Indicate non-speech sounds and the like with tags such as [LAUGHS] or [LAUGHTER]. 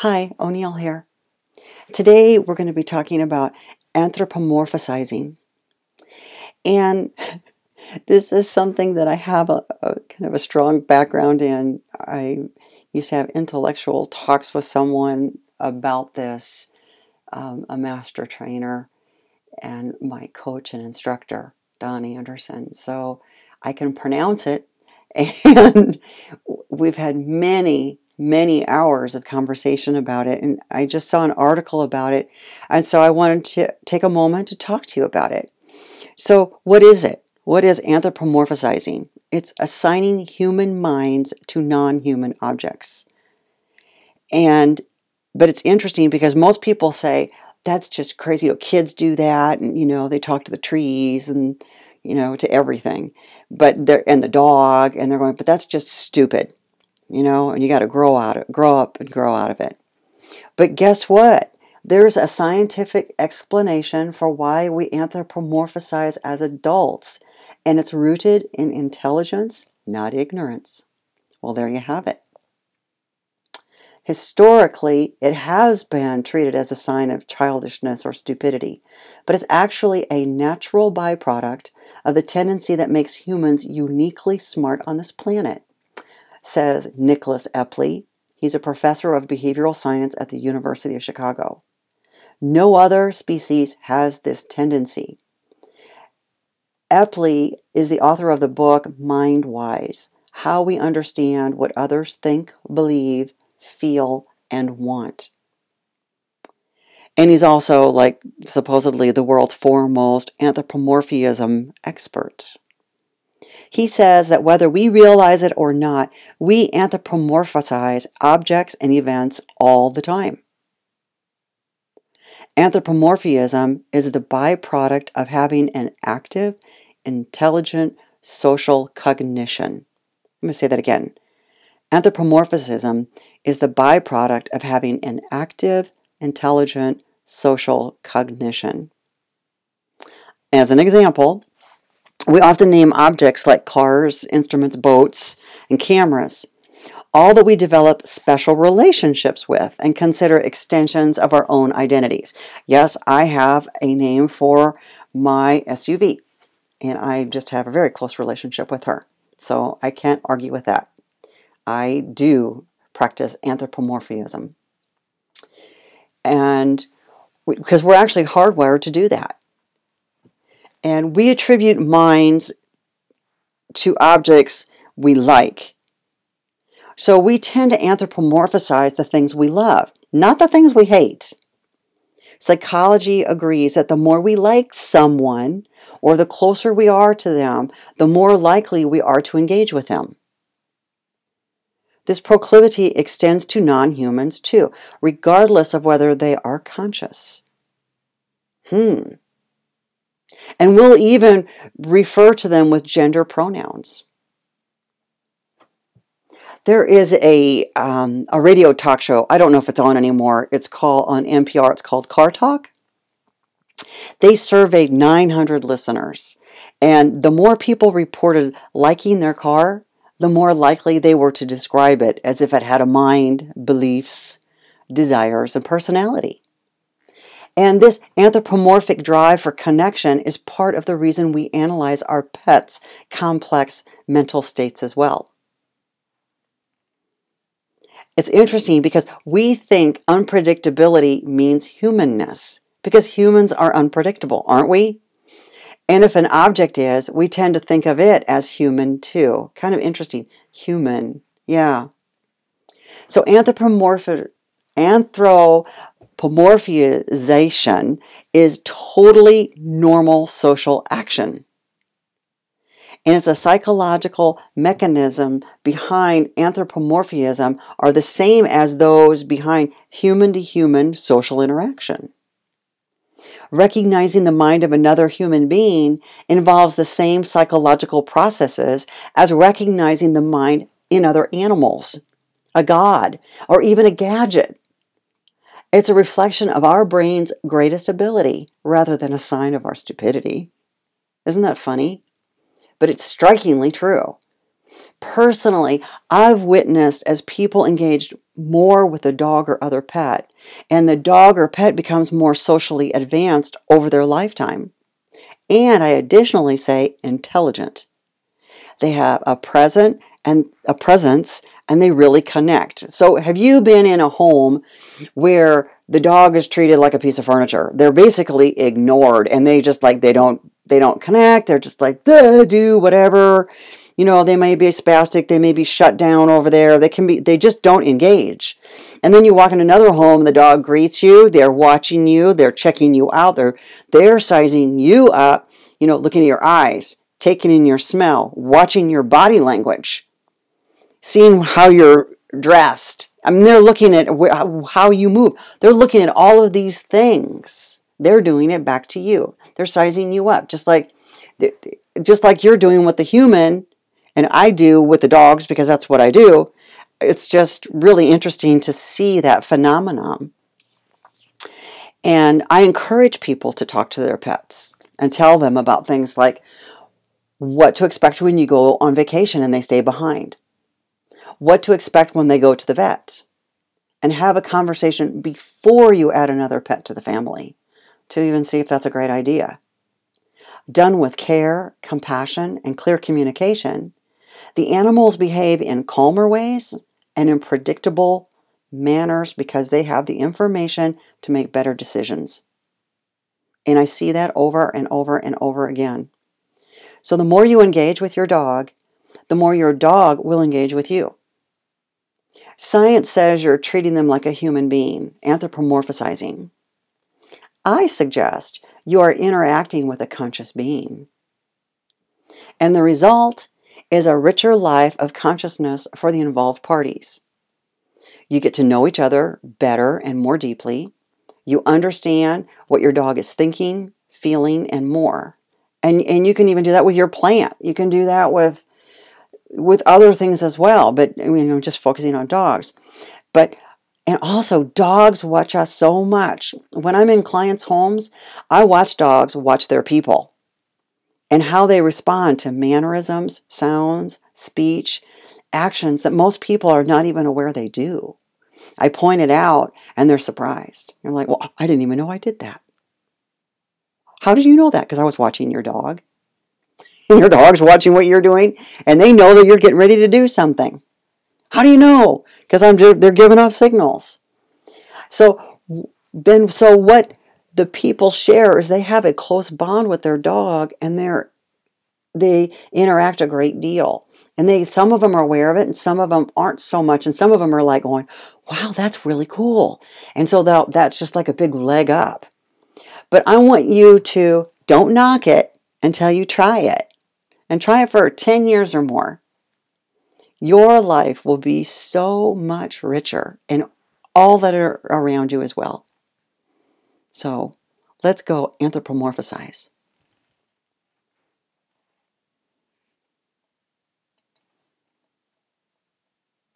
Hi, O'Neill here. Today we're going to be talking about anthropomorphizing. And [LAUGHS] this is something that I have a, a, kind of a strong background in. I used to have intellectual talks with someone about this, um, a master trainer and my coach and instructor, Don Anderson. So I can pronounce it, [LAUGHS] and we've had many many hours of conversation about it. And I just saw an article about it. And so I wanted to take a moment to talk to you about it. So, what is it? What is anthropomorphizing? It's assigning human minds to non human objects. And, but it's interesting because most people say, that's just crazy. You know, kids do that, and, you know, they talk to the trees and, you know, to everything. But they're, and the dog, and they're going, but that's just stupid you know, and you got to grow out of, grow up and grow out of it. But guess what? There's a scientific explanation for why we anthropomorphize as adults, and it's rooted in intelligence, not ignorance. Well, there you have it. Historically, it has been treated as a sign of childishness or stupidity, but it's actually a natural byproduct of the tendency that makes humans uniquely smart on this planet says Nicholas Epley. He's a professor of behavioral science at the University of Chicago. No other species has this tendency. Epley is the author of the book Mindwise How We Understand What Others Think, Believe, Feel, and Want. And he's also, like, supposedly the world's foremost anthropomorphism expert. He says that whether we realize it or not, we anthropomorphize objects and events all the time. Anthropomorphism is the byproduct of having an active, intelligent social cognition. Let me say that again. Anthropomorphism is the byproduct of having an active, intelligent social cognition. As an example, we often name objects like cars, instruments, boats, and cameras, all that we develop special relationships with and consider extensions of our own identities. Yes, I have a name for my SUV, and I just have a very close relationship with her. So I can't argue with that. I do practice anthropomorphism. And because we're actually hardwired to do that. And we attribute minds to objects we like. So we tend to anthropomorphize the things we love, not the things we hate. Psychology agrees that the more we like someone or the closer we are to them, the more likely we are to engage with them. This proclivity extends to non humans too, regardless of whether they are conscious. Hmm. And we'll even refer to them with gender pronouns. There is a, um, a radio talk show. I don't know if it's on anymore. It's called on NPR. It's called Car Talk. They surveyed 900 listeners. And the more people reported liking their car, the more likely they were to describe it as if it had a mind, beliefs, desires, and personality. And this anthropomorphic drive for connection is part of the reason we analyze our pets' complex mental states as well. It's interesting because we think unpredictability means humanness, because humans are unpredictable, aren't we? And if an object is, we tend to think of it as human too. Kind of interesting. Human. Yeah. So anthropomorphic anthro Pomorphization is totally normal social action. And it's a psychological mechanism behind anthropomorphism are the same as those behind human to human social interaction. Recognizing the mind of another human being involves the same psychological processes as recognizing the mind in other animals, a god, or even a gadget. It's a reflection of our brain's greatest ability rather than a sign of our stupidity. Isn't that funny? But it's strikingly true. personally, I've witnessed as people engaged more with a dog or other pet, and the dog or pet becomes more socially advanced over their lifetime. And I additionally say intelligent. They have a present and a presence and they really connect. So have you been in a home where the dog is treated like a piece of furniture? They're basically ignored and they just like they don't they don't connect. They're just like, do whatever you know, they may be spastic, they may be shut down over there. They can be they just don't engage. And then you walk in another home, the dog greets you, they're watching you, they're checking you out, they're they're sizing you up, you know, looking at your eyes, taking in your smell, watching your body language, seeing how you're dressed. I mean, they're looking at how you move. They're looking at all of these things. They're doing it back to you. They're sizing you up, just like just like you're doing with the human and I do with the dogs because that's what I do. It's just really interesting to see that phenomenon. And I encourage people to talk to their pets and tell them about things like what to expect when you go on vacation and they stay behind, what to expect when they go to the vet, and have a conversation before you add another pet to the family to even see if that's a great idea. Done with care, compassion, and clear communication, the animals behave in calmer ways and in predictable manners because they have the information to make better decisions. And I see that over and over and over again. So the more you engage with your dog, the more your dog will engage with you. Science says you're treating them like a human being, anthropomorphizing. I suggest you are interacting with a conscious being. And the result is a richer life of consciousness for the involved parties. You get to know each other better and more deeply. You understand what your dog is thinking, feeling, and more. And, and you can even do that with your plant. You can do that with with other things as well, but mean, I'm just focusing on dogs. But and also, dogs watch us so much. When I'm in clients' homes, I watch dogs watch their people and how they respond to mannerisms, sounds, speech, actions that most people are not even aware they do. I point it out and they're surprised. They're like, well, I didn't even know I did that. How did you know that? Because I was watching your dog. [LAUGHS] Your dog's watching what you're doing, and they know that you're getting ready to do something. How do you know? Because I'm they're giving off signals. So then, so what the people share is they have a close bond with their dog and they're they interact a great deal and they some of them are aware of it and some of them aren't so much and some of them are like going wow that's really cool and so that, that's just like a big leg up but i want you to don't knock it until you try it and try it for 10 years or more your life will be so much richer and all that are around you as well so let's go anthropomorphize.